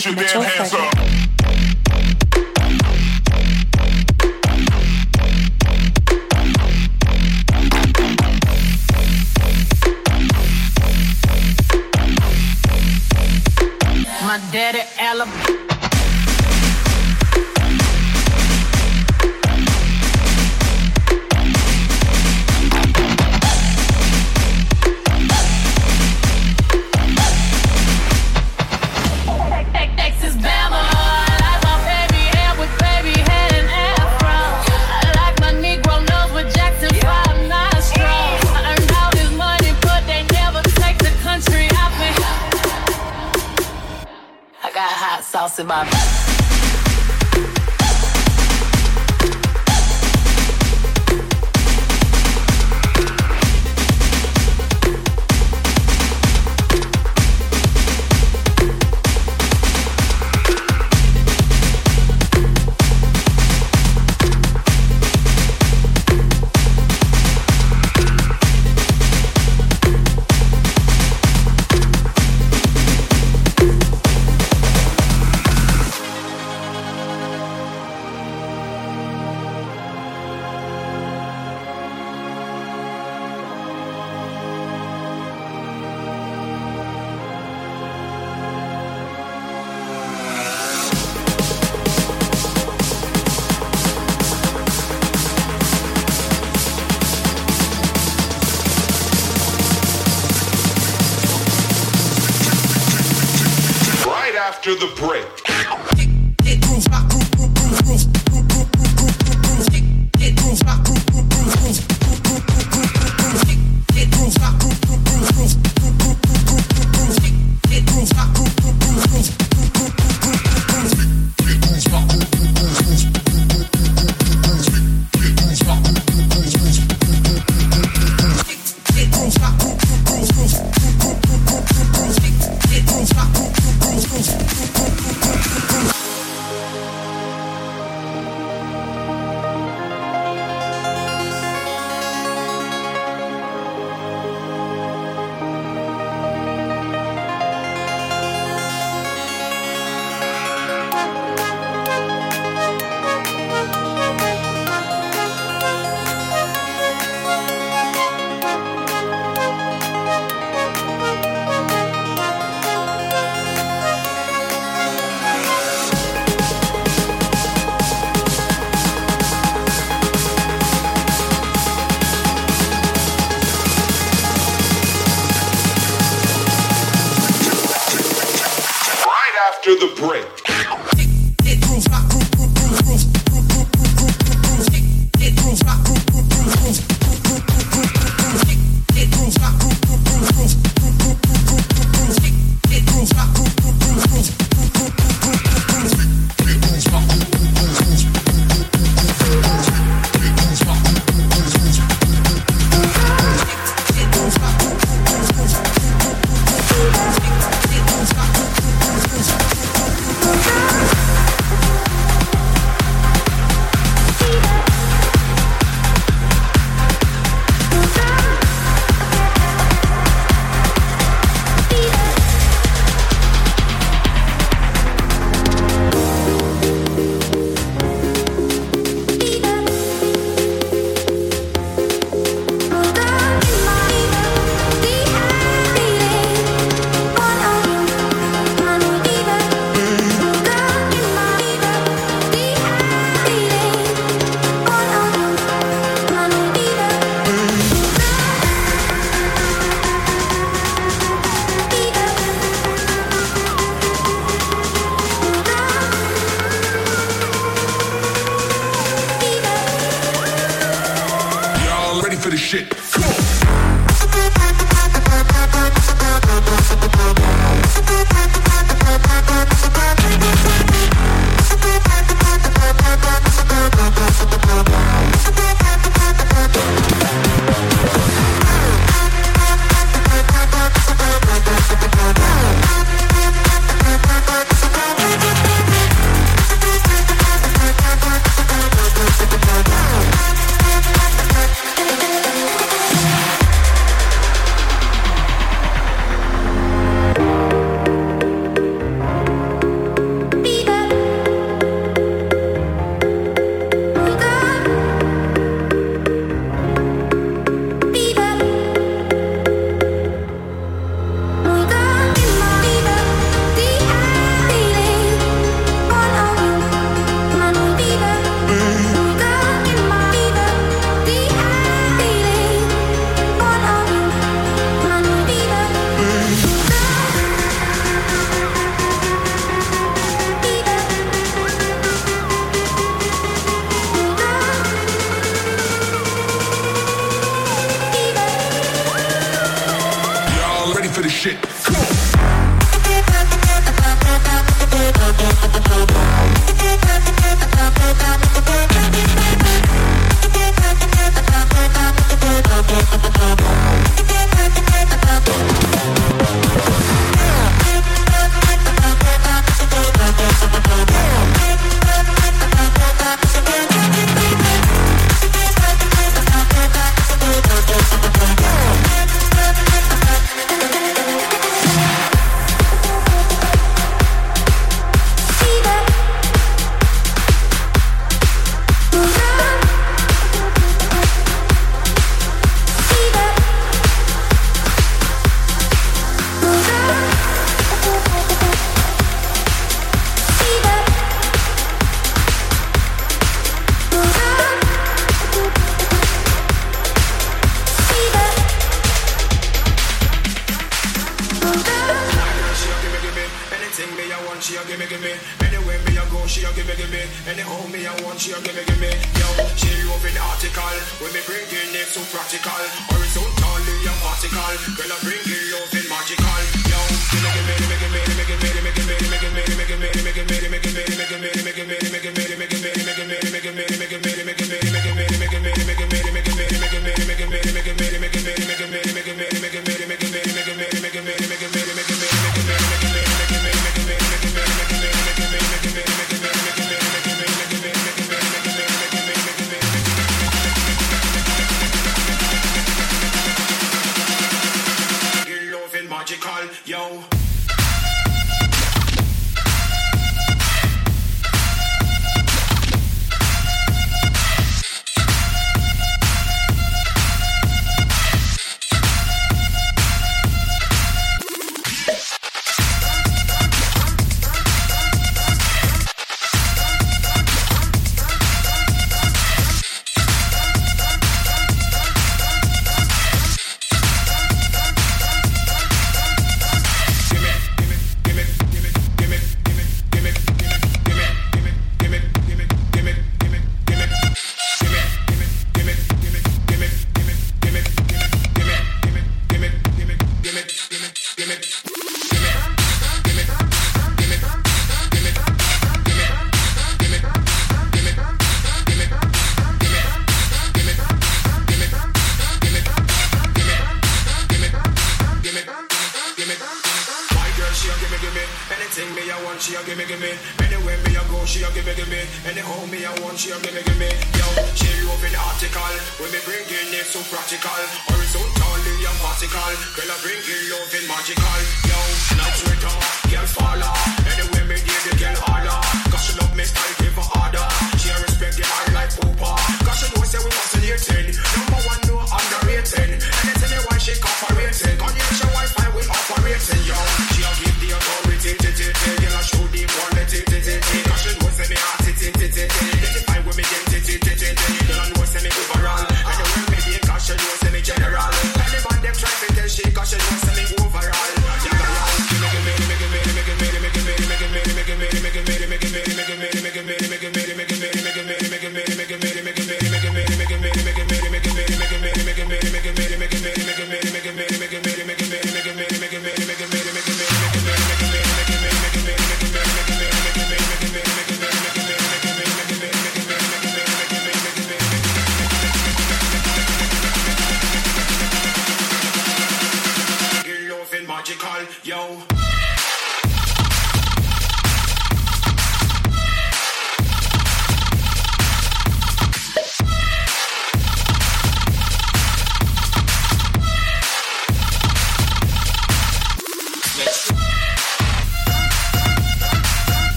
Get your Mitchell damn hands up. After the break.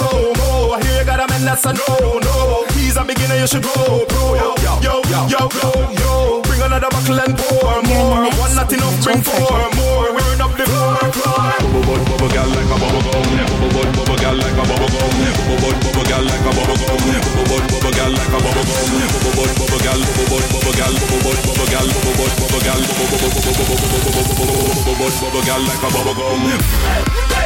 no more. Here you got a man that's a no no. He's a beginner, you should go, bro. Yo yo yo yo yo. yo. Bring another buckle and pour more. One not enough, bring four more. Wearing up the floor, floor. Bubble boy, bubble gal like a bubble gum. Bubble boy, bubble gal like a bubble gum. Bubble boy, bubble gal like a bubble gum. Bubble boy, bubble gal like a bubble gum. Bubble boy, bubble gal, bubble boy, bubble gal, bubble boy, bubble gal, bubble boy, bubble gal, bubble boy, bubble gal like a bubble gum.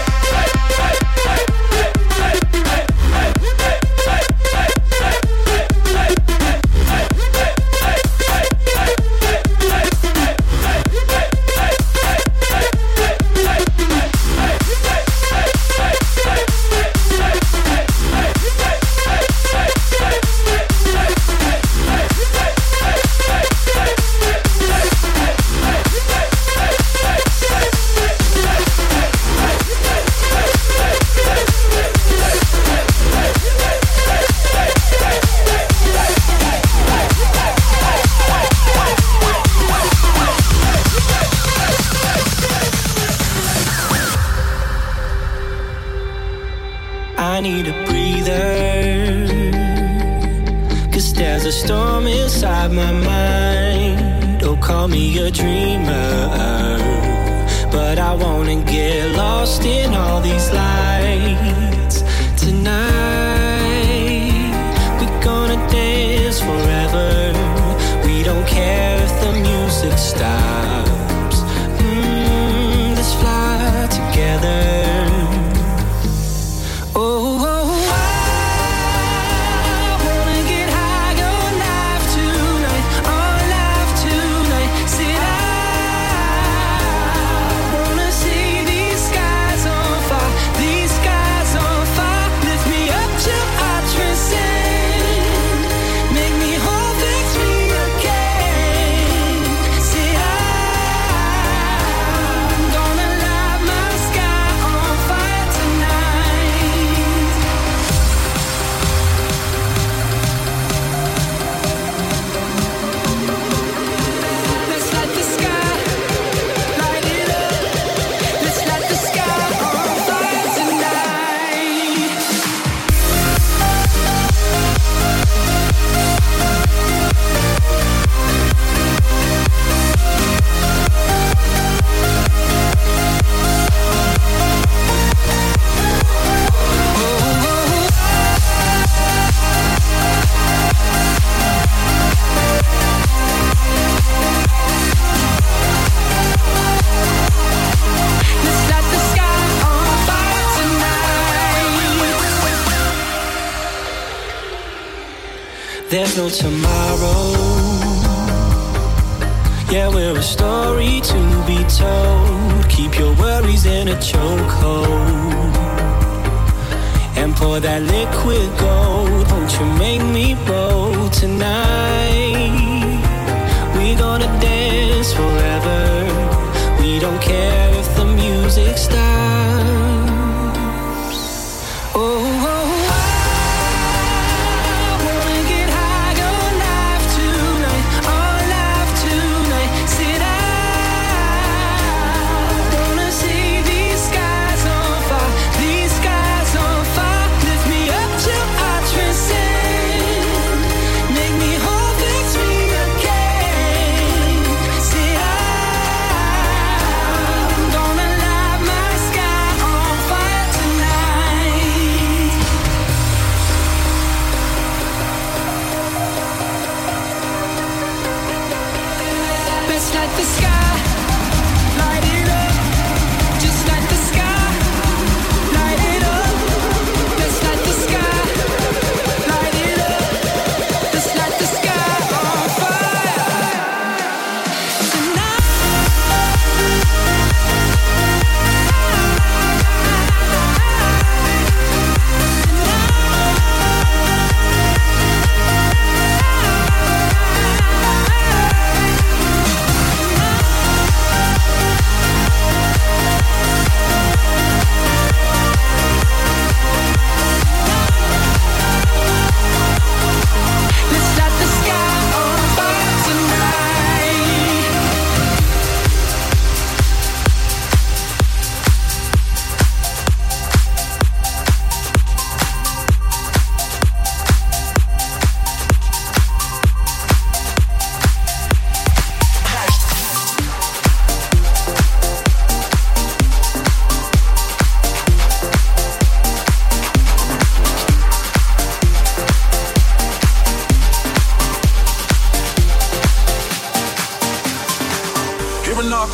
No tomorrow.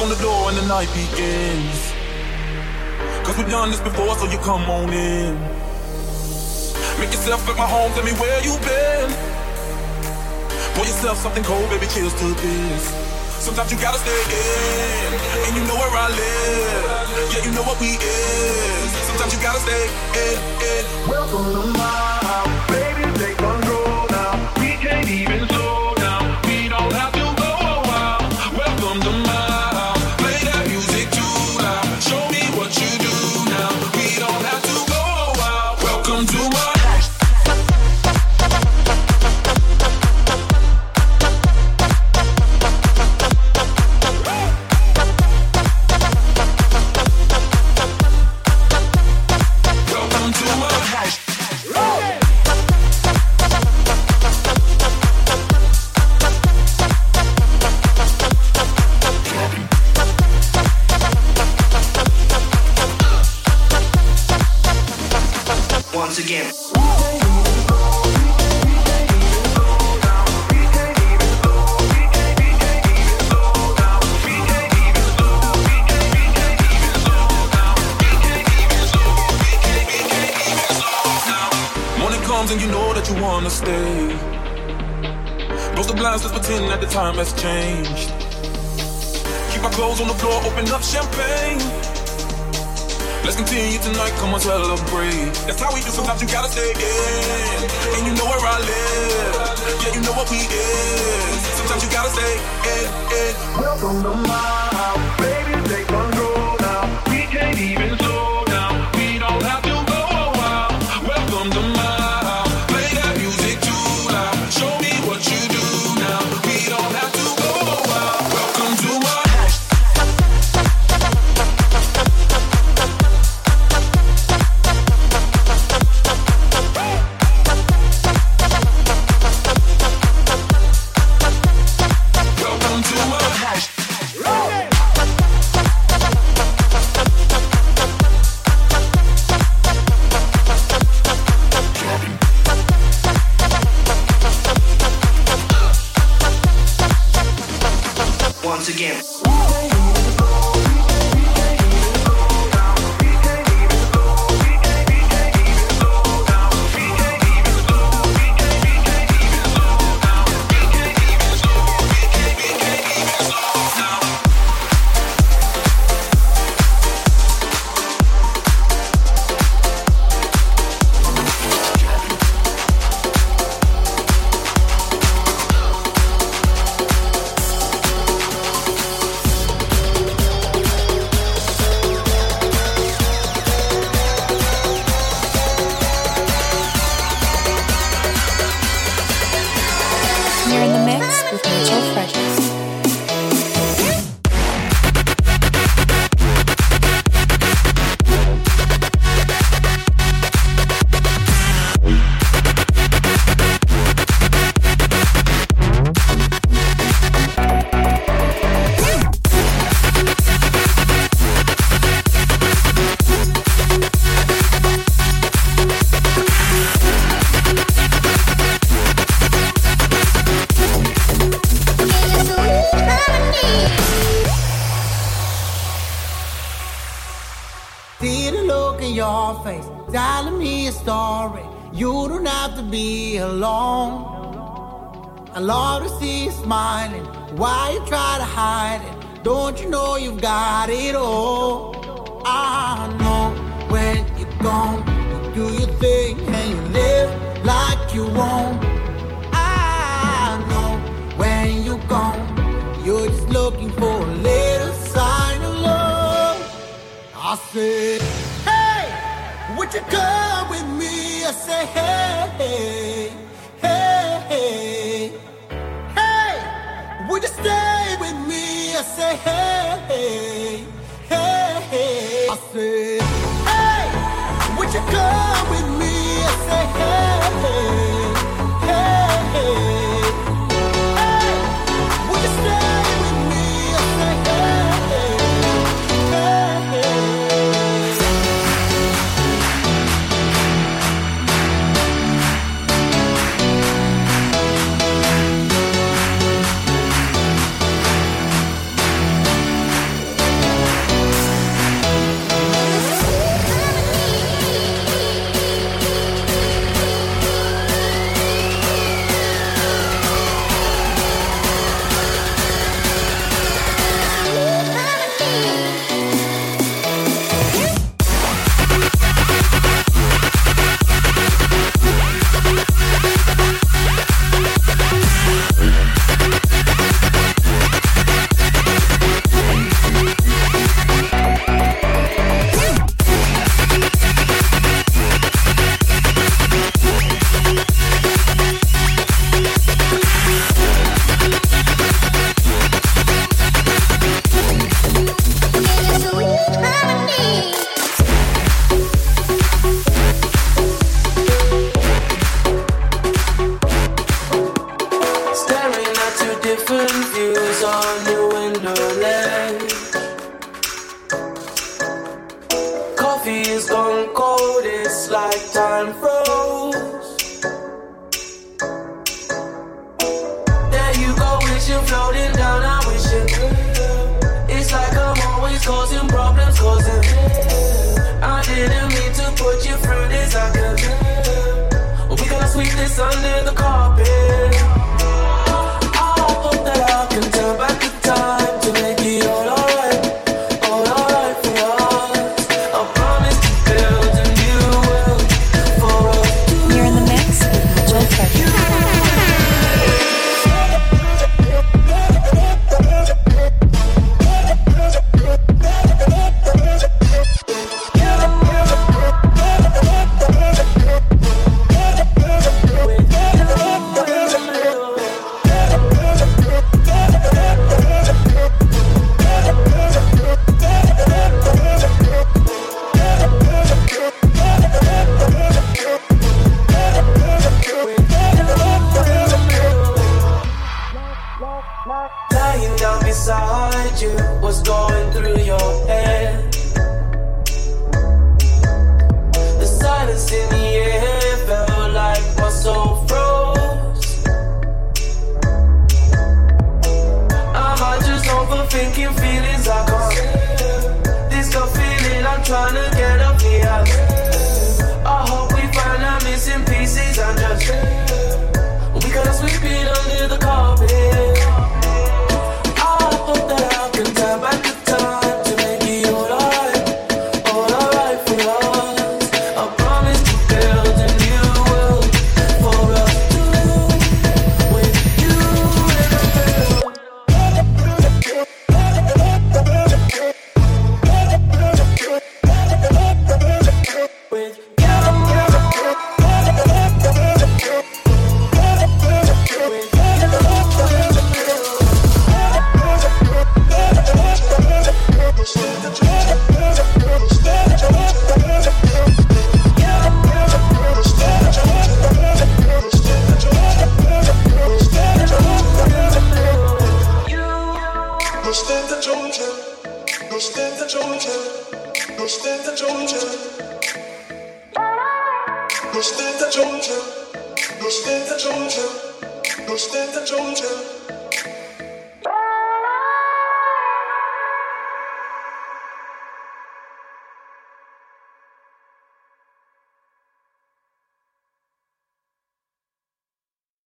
on the door and the night begins. Cause we've done this before, so you come on in. Make yourself at my home, tell me where you been. Pour yourself something cold, baby, chill to this. Sometimes you gotta stay in, and you know where I live. Yeah, you know what we is. Sometimes you gotta stay in, in. Welcome to my house, baby, take control now. We can't even yeah. Sometimes you gotta say in, in. Welcome to my house, baby. story. You don't have to be alone. I love to see you smiling. Why you try to hide it? Don't you know you've got it all? I know when you're gone, you do your thing and you live like you want. I know when you're gone, you're just looking for a little sign of love. I said. Would you go with me? I say, hey, hey, hey, hey. Would you stay with me? I say, hey, hey, hey. I say, hey. Would you go with me? I say, hey, hey, hey.